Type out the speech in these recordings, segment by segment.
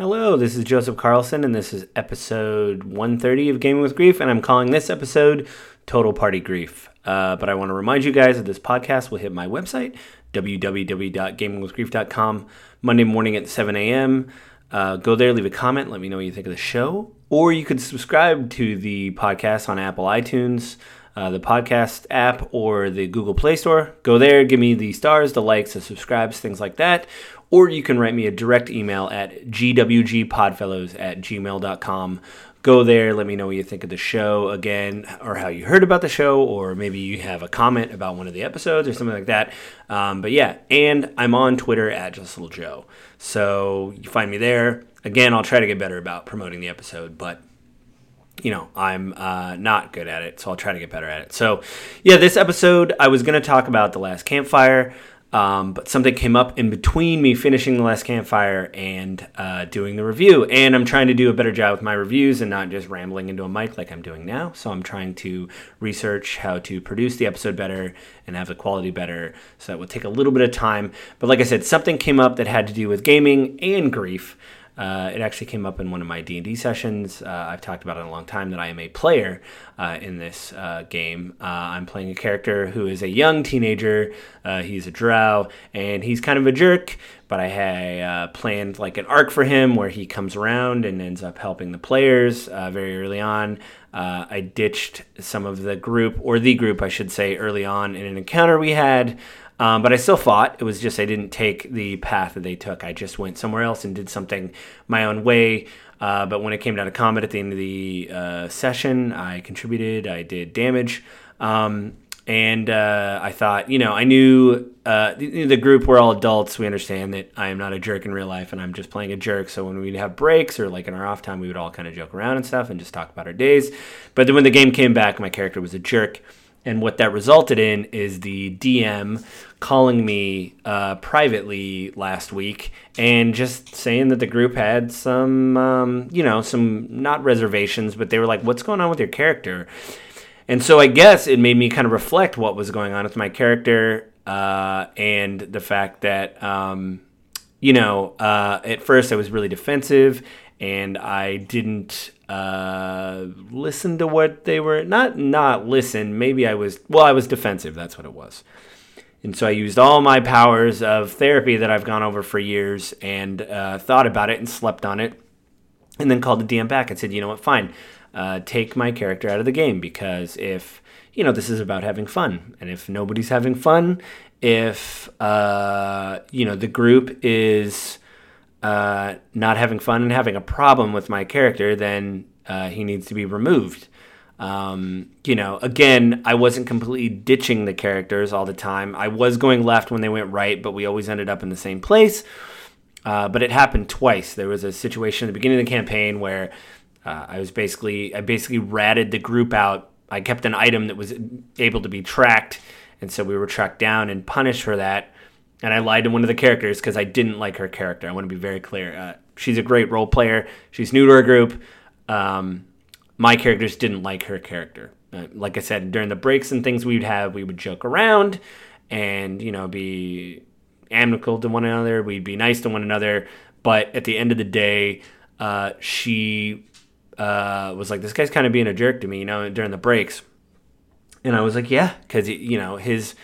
Hello, this is Joseph Carlson, and this is episode 130 of Gaming with Grief, and I'm calling this episode Total Party Grief. Uh, but I want to remind you guys that this podcast will hit my website, www.gamingwithgrief.com, Monday morning at 7 a.m. Uh, go there, leave a comment, let me know what you think of the show, or you could subscribe to the podcast on Apple iTunes. Uh, the podcast app or the Google Play Store. Go there, give me the stars, the likes, the subscribes, things like that or you can write me a direct email at gwgpodfellows at gmail.com. Go there, let me know what you think of the show again, or how you heard about the show, or maybe you have a comment about one of the episodes or something like that. Um, but yeah, and I'm on Twitter at Just Little Joe. So you find me there. Again, I'll try to get better about promoting the episode, but you know, I'm uh, not good at it, so I'll try to get better at it. So, yeah, this episode, I was going to talk about The Last Campfire. Um, but something came up in between me finishing the last campfire and uh, doing the review. And I'm trying to do a better job with my reviews and not just rambling into a mic like I'm doing now. So I'm trying to research how to produce the episode better and have the quality better. So that will take a little bit of time. But like I said, something came up that had to do with gaming and grief. Uh, it actually came up in one of my D&D sessions. Uh, I've talked about it a long time that I am a player uh, in this uh, game. Uh, I'm playing a character who is a young teenager. Uh, he's a drow, and he's kind of a jerk, but I had planned like an arc for him where he comes around and ends up helping the players very early on. I ditched some of the group, or the group, I should say, early on in an encounter we had. Um, but I still fought. It was just I didn't take the path that they took. I just went somewhere else and did something my own way. Uh, but when it came down to combat at the end of the uh, session, I contributed. I did damage. Um, and uh, I thought, you know, I knew uh, the, the, group were all adults. We understand that I am not a jerk in real life, and I'm just playing a jerk. So when we'd have breaks or like in our off time, we would all kind of joke around and stuff and just talk about our days. But then when the game came back, my character was a jerk, and what that resulted in is the DM calling me uh, privately last week and just saying that the group had some, um, you know, some not reservations, but they were like, "What's going on with your character?" And so I guess it made me kind of reflect what was going on with my character uh, and the fact that, um, you know, uh, at first I was really defensive and I didn't uh, listen to what they were not not listen. Maybe I was well, I was defensive. That's what it was. And so I used all my powers of therapy that I've gone over for years and uh, thought about it and slept on it. And then called the DM back and said, you know what, fine, uh, take my character out of the game because if, you know, this is about having fun. And if nobody's having fun, if, uh, you know, the group is uh, not having fun and having a problem with my character, then uh, he needs to be removed. Um, you know, again, I wasn't completely ditching the characters all the time. I was going left when they went right, but we always ended up in the same place. Uh, but it happened twice. There was a situation at the beginning of the campaign where uh, I was basically I basically ratted the group out. I kept an item that was able to be tracked, and so we were tracked down and punished for that. And I lied to one of the characters because I didn't like her character. I want to be very clear. Uh, she's a great role player. She's new to our group. Um, my characters didn't like her character. Uh, like I said, during the breaks and things we'd have, we would joke around and, you know, be amicable to one another. We'd be nice to one another. But at the end of the day, uh, she uh, was like, this guy's kind of being a jerk to me, you know, during the breaks. And I was like, yeah, because, you know, his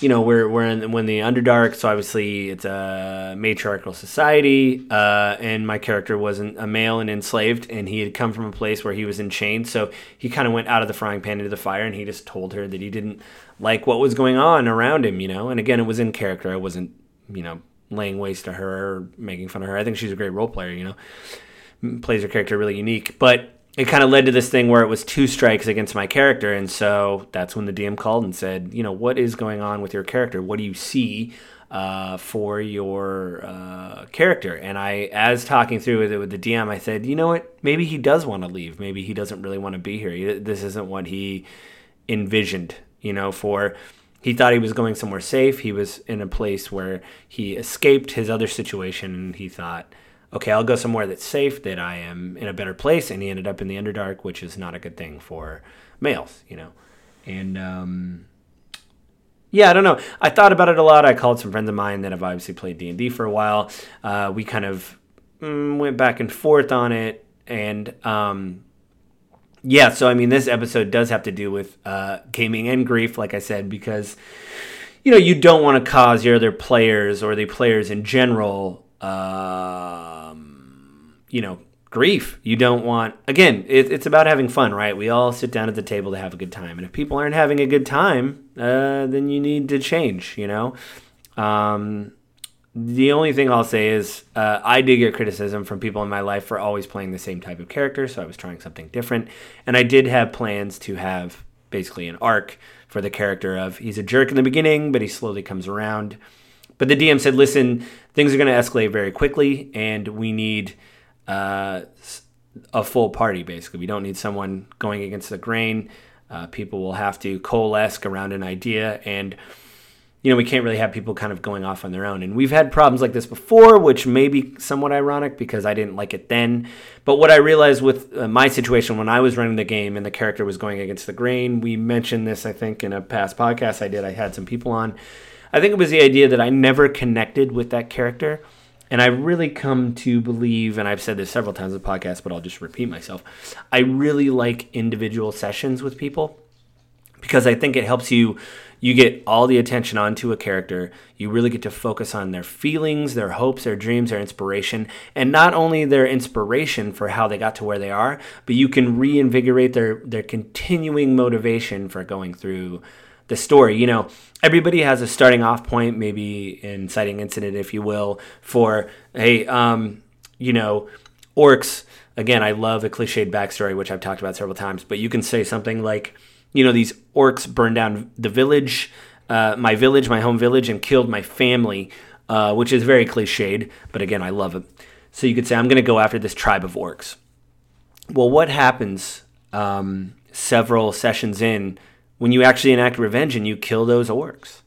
you know we're we're in when the underdark so obviously it's a matriarchal society uh, and my character wasn't a male and enslaved and he had come from a place where he was in chains so he kind of went out of the frying pan into the fire and he just told her that he didn't like what was going on around him you know? And again it was in character. I wasn't you know laying waste to her or making fun of her. I think she's a great role player you know? Plays her character really unique. But it kind of led to this thing where it was two strikes against my character. And so that's when the DM called and said, you know, what is going on with your character? What do you see uh, for your uh, character? And I, as talking through with it with the DM, I said, you know what? Maybe he does want to leave. Maybe he doesn't really want to be here. This isn't what he envisioned, you know, for. He thought he was going somewhere safe. He was in a place where he escaped his other situation, and he thought, okay, I'll go somewhere that's safe, that I am in a better place. And he ended up in the Underdark, which is not a good thing for males, you know. And um, yeah, I don't know. I thought about it a lot. I called some friends of mine that have obviously played D and D for a while. Uh, we kind of mm, went back and forth on it, and um, yeah. So I mean, this episode does have to do with uh, gaming and grief, like I said, because you know you don't want to cause your other players or the players in general, um, you know, grief. You don't want, again, it, it's about having fun, right? We all sit down at the table to have a good time. And if people aren't having a good time, uh, then you need to change, you know? Um, the only thing I'll say is uh, I did get criticism from people in my life for always playing the same type of character, so I was trying something different. And I did have plans to have basically an arc for the character of he's a jerk in the beginning, but he slowly comes around. But the DM said, listen, things are going to escalate very quickly, and we need uh, a full party, basically. We don't need someone going against the grain. Uh, people will have to coalesce around an idea, and you know we can't really have people kind of going off on their own. And we've had problems like this before, which may be somewhat ironic because I didn't like it then. But what I realized with uh, my situation when I was running the game and the character was going against the grain, we mentioned this I think in a past podcast I did. I had some people on. I think it was the idea that I never connected with that character and I really come to believe, and I've said this several times in the podcast, but I'll just repeat myself. I really like individual sessions with people because I think it helps you. You get all the attention onto a character. You really get to focus on their feelings, their hopes, their dreams, their inspiration, and not only their inspiration for how they got to where they are, but you can reinvigorate their their continuing motivation for going through the story. You know, everybody has a starting off point, maybe inciting incident, if you will, for hey, um, you know, orcs. Again, I love a cliched backstory, which I've talked about several times. But you can say something like, you know, these orcs burned down the village, uh, my village, my home village, and killed my family, uh, which is very cliched. But again, I love it. So you could say, I'm going to go after this tribe of orcs. Well, what happens um, several sessions in when you actually enact revenge and you kill those orcs?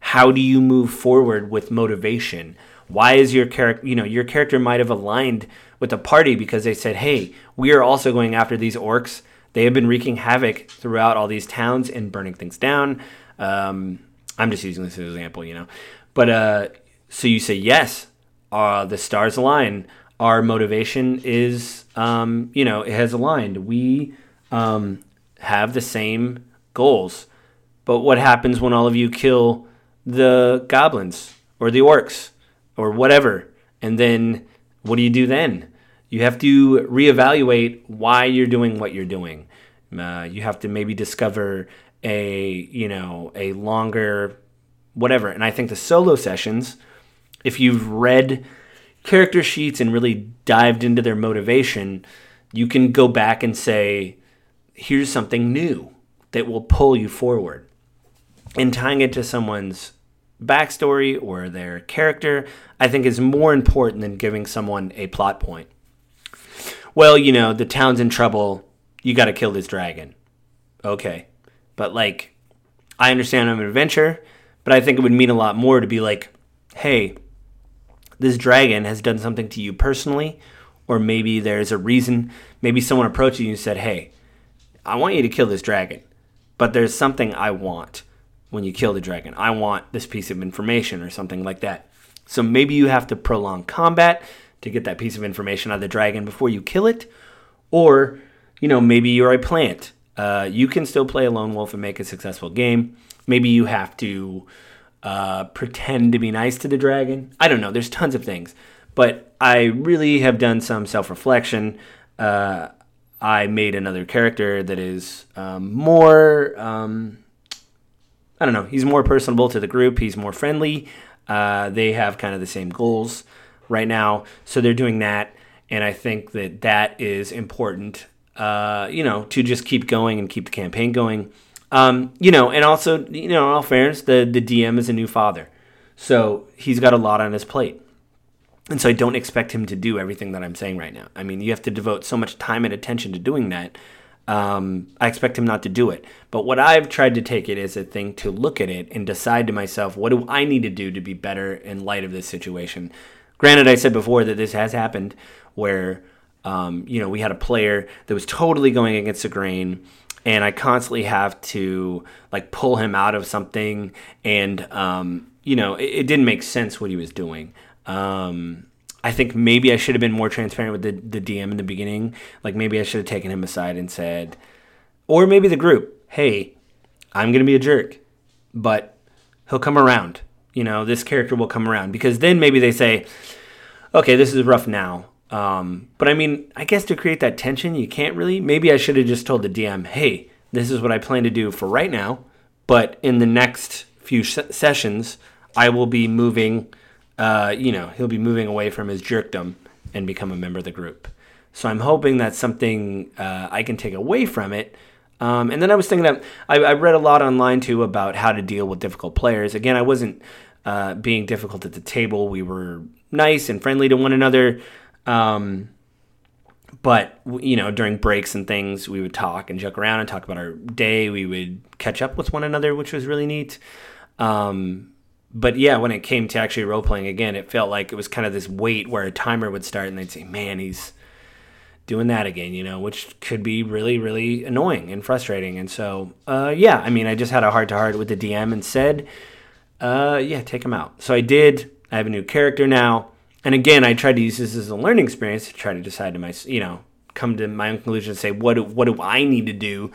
How do you move forward with motivation? Why is your character, you know, your character might have aligned with the party because they said, hey, we are also going after these orcs. They have been wreaking havoc throughout all these towns and burning things down. Um, I'm just using this as an example, you know. But uh, so you say, yes, uh, the stars align. Our motivation is, um, you know, it has aligned. We um, have the same goals. But what happens when all of you kill the goblins or the orcs or whatever? And then what do you do then? You have to reevaluate why you're doing what you're doing. Uh, you have to maybe discover a you know a longer whatever. And I think the solo sessions, if you've read character sheets and really dived into their motivation, you can go back and say, here's something new that will pull you forward. And tying it to someone's backstory or their character, I think is more important than giving someone a plot point. Well, you know, the town's in trouble. You got to kill this dragon. Okay. But, like, I understand I'm an adventure, but I think it would mean a lot more to be like, hey, this dragon has done something to you personally, or maybe there's a reason. Maybe someone approached you and said, hey, I want you to kill this dragon but there's something I want when you kill the dragon. I want this piece of information or something like that. So maybe you have to prolong combat to get that piece of information out of the dragon before you kill it, or you know maybe you're a plant. Uh, you can still play a lone wolf and make a successful game. Maybe you have to uh, pretend to be nice to the dragon. I don't know. There's tons of things, but I really have done some self reflection. Uh, I made another character that is um, more. Um, I don't know. He's more personable to the group. He's more friendly. Uh, they have kind of the same goals right now, so they're doing that, and I think that that is important. Uh, you know, to just keep going and keep the campaign going. Um, you know, and also, you know, in all fairness, the the DM is a new father, so he's got a lot on his plate. And so I don't expect him to do everything that I'm saying right now. I mean, you have to devote so much time and attention to doing that. Um, I expect him not to do it. But what I've tried to take it as a thing to look at it and decide to myself, what do I need to do to be better in light of this situation? Granted, I said before that this has happened where, um, you know, we had a player that was totally going against the grain and I constantly have to like pull him out of something and, um, you know, it, it didn't make sense what he was doing. Um, I think maybe I should have been more transparent with the, the DM in the beginning. Like maybe I should have taken him aside and said, or maybe the group, hey, I'm going to be a jerk, but he'll come around. You know, this character will come around. Because then maybe they say, okay, this is rough now. Um, but I mean, I guess to create that tension, you can't really. Maybe I should have just told the DM, hey, this is what I plan to do for right now. But in the next few sessions, I will be moving uh, you know, he'll be moving away from his jerkdom and become a member of the group. So I'm hoping that's something uh, I can take away from it. Um, and then I was thinking that I, I, read a lot online too about how to deal with difficult players. Again, I wasn't uh, being difficult at the table. We were nice and friendly to one another. Um, but you know, during breaks and things, we would talk and joke around and talk about our day. We would catch up with one another, which was really neat. Um, but yeah, when it came to actually role playing again, it felt like it was kind of this wait where a timer would start and they'd say, "Man, he's doing that again," you know, which could be really, really annoying and frustrating. And so, uh, yeah, I mean, I just had a heart to heart with the DM and said, uh, "Yeah, take him out." So I did. I have a new character now, and again, I tried to use this as a learning experience to try to decide to my, you know, come to my own conclusion and say, what do, what do I need to do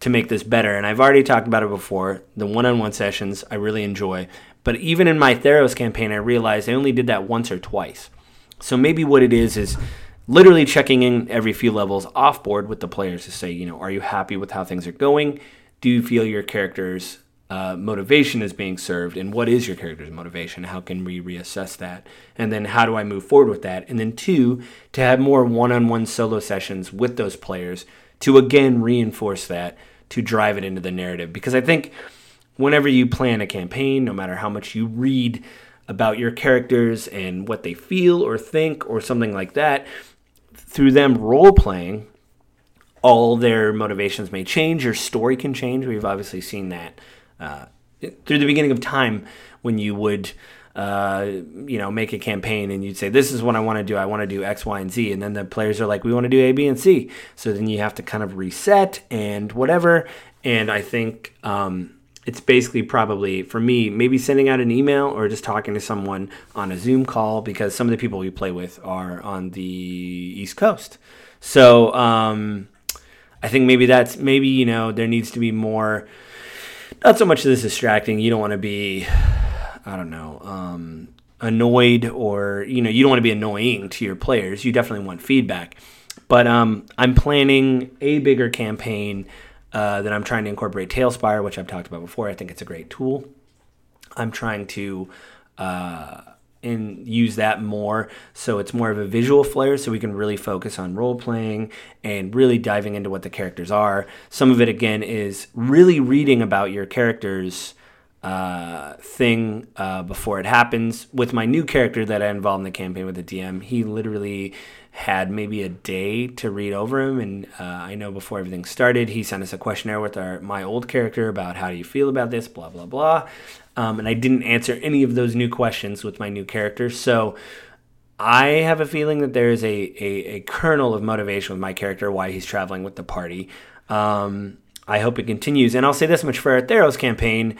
to make this better? And I've already talked about it before. The one-on-one sessions I really enjoy, but even in my Theros campaign, I realized I only did that once or twice. So maybe what it is is literally checking in every few levels off board with the players to say, you know, are you happy with how things are going? Do you feel your character's uh, motivation is being served? And what is your character's motivation? How can we reassess that? And then how do I move forward with that? And then, two, to have more one on one solo sessions with those players to again reinforce that to drive it into the narrative. Because I think whenever you plan a campaign, no matter how much you read about your characters and what they feel or think or something like that, through them role playing, all their motivations may change. Your story can change. We've obviously seen that uh, through the beginning of time when you would. Uh, you know, make a campaign and you'd say, This is what I want to do. I want to do X, Y, and Z. And then the players are like, We want to do A, B, and C. So then you have to kind of reset and whatever. And I think um, it's basically probably for me maybe sending out an email or just talking to someone on a Zoom call because some of the people we play with are on the East Coast. So um, I think maybe that's maybe you know there needs to be more. Not so much of this distracting. You don't want to be, I don't know, um, annoyed or you know you don't want to be annoying to your players. You definitely want feedback. But um, I'm planning a bigger campaign uh, that I'm trying to incorporate TaleSpire, which I've talked about before. I think it's a great tool. I'm trying to uh, and use that more so it's more of a visual flair so we can really focus on role playing and really diving into what the characters are some of it again is really reading about your characters uh, thing uh, before it happens with my new character that i involved in the campaign with the dm he literally had maybe a day to read over him. And uh, I know before everything started, he sent us a questionnaire with our my old character about how do you feel about this, blah blah blah. Um, and I didn't answer any of those new questions with my new character, so. I have a feeling that there is a, a, a, kernel of motivation with my character why he's traveling with the party. Um, I hope it continues. And I'll say this much for our Theros campaign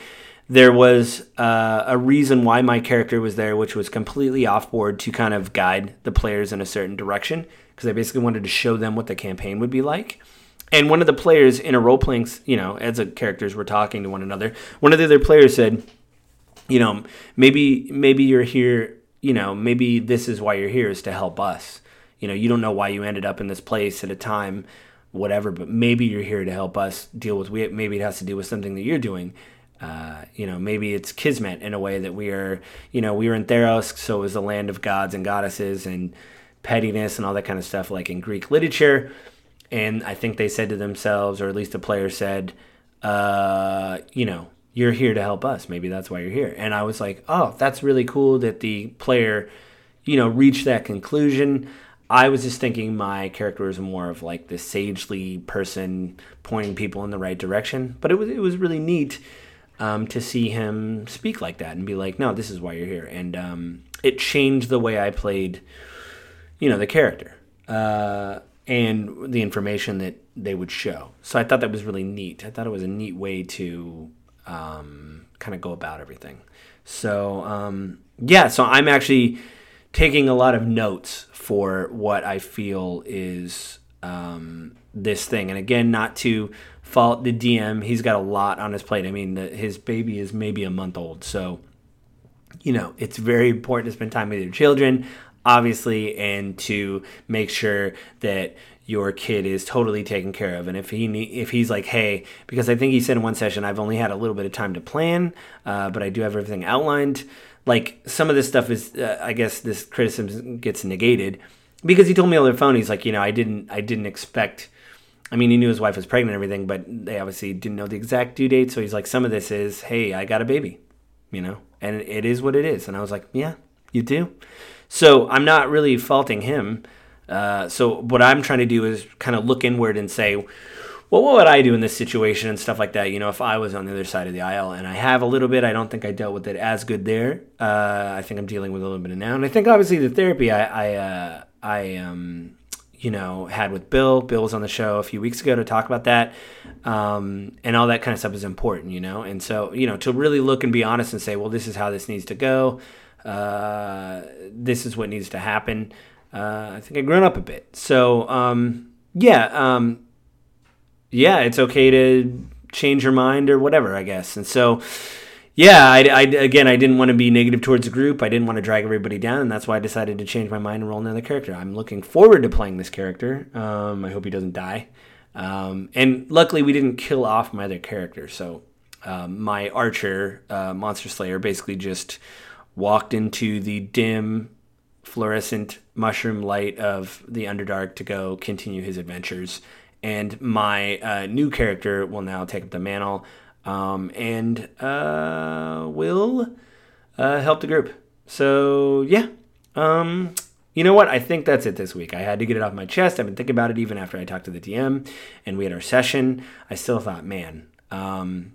there was uh, a reason why my character was there, which was completely off board to kind of guide the players in a certain direction, because I basically wanted to show them what the campaign would be like. And one of the players in a role playing, you know, as the characters were talking to one another, one of the other players said, you know, maybe maybe you're here, you know, maybe this is why you're here is to help us. You know, you don't know why you ended up in this place at a time, whatever, but maybe you're here to help us deal with. Maybe it has to do with something that you're doing uh, you know, maybe it's kismet in a way that we are, you know, we were in Theros, so it was the land of gods and goddesses and pettiness and all that kind of stuff, like in Greek literature. And I think they said to themselves, or at least the player said, uh, you know, you're here to help us. Maybe that's why you're here. And I was like, oh, that's really cool that the player, you know, reached that conclusion. I was just thinking my character was more of like this sagely person pointing people in the right direction. But it was it was really neat um, to see him speak like that and be like, no, this is why you're here. And um, it changed the way I played, you know, the character uh, and the information that they would show. So I thought that was really neat. I thought it was a neat way to um, kind of go about everything. So um, yeah, so I'm actually taking a lot of notes for what I feel is um, this thing. And again, not to fault the DM, he's got a lot on his plate. I mean, the, his baby is maybe a month old, so you know it's very important to spend time with your children, obviously, and to make sure that your kid is totally taken care of. And if he if he's like, hey, because I think he said in one session, I've only had a little bit of time to plan, uh, but I do have everything outlined. Like some of this stuff is, uh, I guess, this criticism gets negated because he told me on the phone, he's like, you know, I didn't, I didn't expect. I mean, he knew his wife was pregnant and everything, but they obviously didn't know the exact due date. So he's like, some of this is, hey, I got a baby, you know, and it is what it is. And I was like, yeah, you do. So I'm not really faulting him uh, so what I'm trying to do is kind of look inward and say, well, what would I do in this situation and stuff like that? You know, if I was on the other side of the aisle, and I have a little bit, I don't think I dealt with it as good there. Uh, I think I'm dealing with a little bit now, and I think obviously the therapy I I, uh, I um, you know had with Bill. Bill was on the show a few weeks ago to talk about that, um, and all that kind of stuff is important, you know. And so you know to really look and be honest and say, well, this is how this needs to go. Uh, this is what needs to happen uh, I think I've grown up a bit. So um, yeah, um, yeah, it's okay to change your mind or whatever, I guess. And so yeah, I, I, again, I didn't want to be negative towards the group. I didn't want to drag everybody down, and that's why I decided to change my mind and roll another character. I'm looking forward to playing this character. Um, I hope he doesn't die. Um, and luckily, we didn't kill off my other character. So um, my archer, uh, Monster Slayer, basically just walked into the dim fluorescent mushroom light of the Underdark to go continue his adventures. And my uh, new character will now take up the mantle um, and uh, will uh, help the group. So, yeah. Um, you know what? I think that's it this week. I had to get it off my chest. I've been thinking about it even after I talked to the DM and we had our session. I still thought, man, um,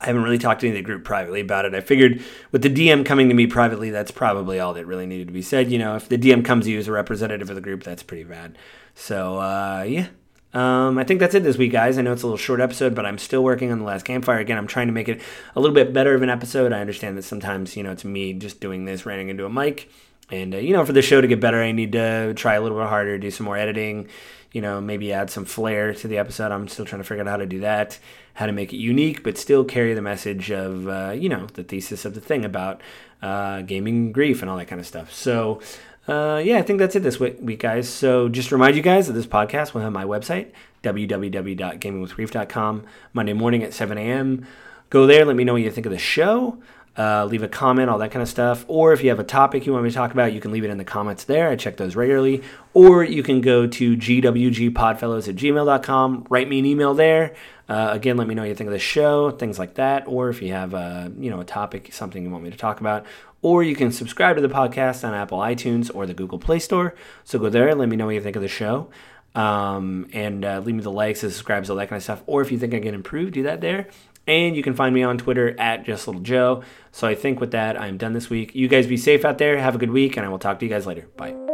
I haven't really talked to any of the group privately about it. I figured with the DM coming to me privately, that's probably all that really needed to be said. You know, if the DM comes to you as a representative of the group, that's pretty bad. So, uh, yeah. Um, I think that's it this week, guys. I know it's a little short episode, but I'm still working on the last campfire. Again, I'm trying to make it a little bit better of an episode. I understand that sometimes, you know, it's me just doing this, running into a mic. And, uh, you know, for the show to get better, I need to try a little bit harder, do some more editing, you know, maybe add some flair to the episode. I'm still trying to figure out how to do that, how to make it unique, but still carry the message of, uh, you know, the thesis of the thing about uh, gaming grief and all that kind of stuff. So, uh, yeah, I think that's it this week, guys. So just remind you guys that this podcast will have my website, www.gamingwithgrief.com, Monday morning at 7 a.m. Go there, let me know what you think of the show uh, leave a comment, all that kind of stuff. Or if you have a topic you want me to talk about, you can leave it in the comments there. I check those regularly. Or you can go to gwgpodfellows at gmail.com, write me an email there. Uh, again, let me know what you think of the show, things like that. Or if you have a, you know, a topic, something you want me to talk about. Or you can subscribe to the podcast on Apple iTunes or the Google Play Store. So go there let me know what you think of the show. Um, and uh, leave me the likes, the subscribes, all that kind of stuff. Or if you think I can improve, do that there. And you can find me on Twitter at Just Little Joe. So I think with that, I'm done this week. You guys be safe out there. Have a good week, and I will talk to you guys later. Bye.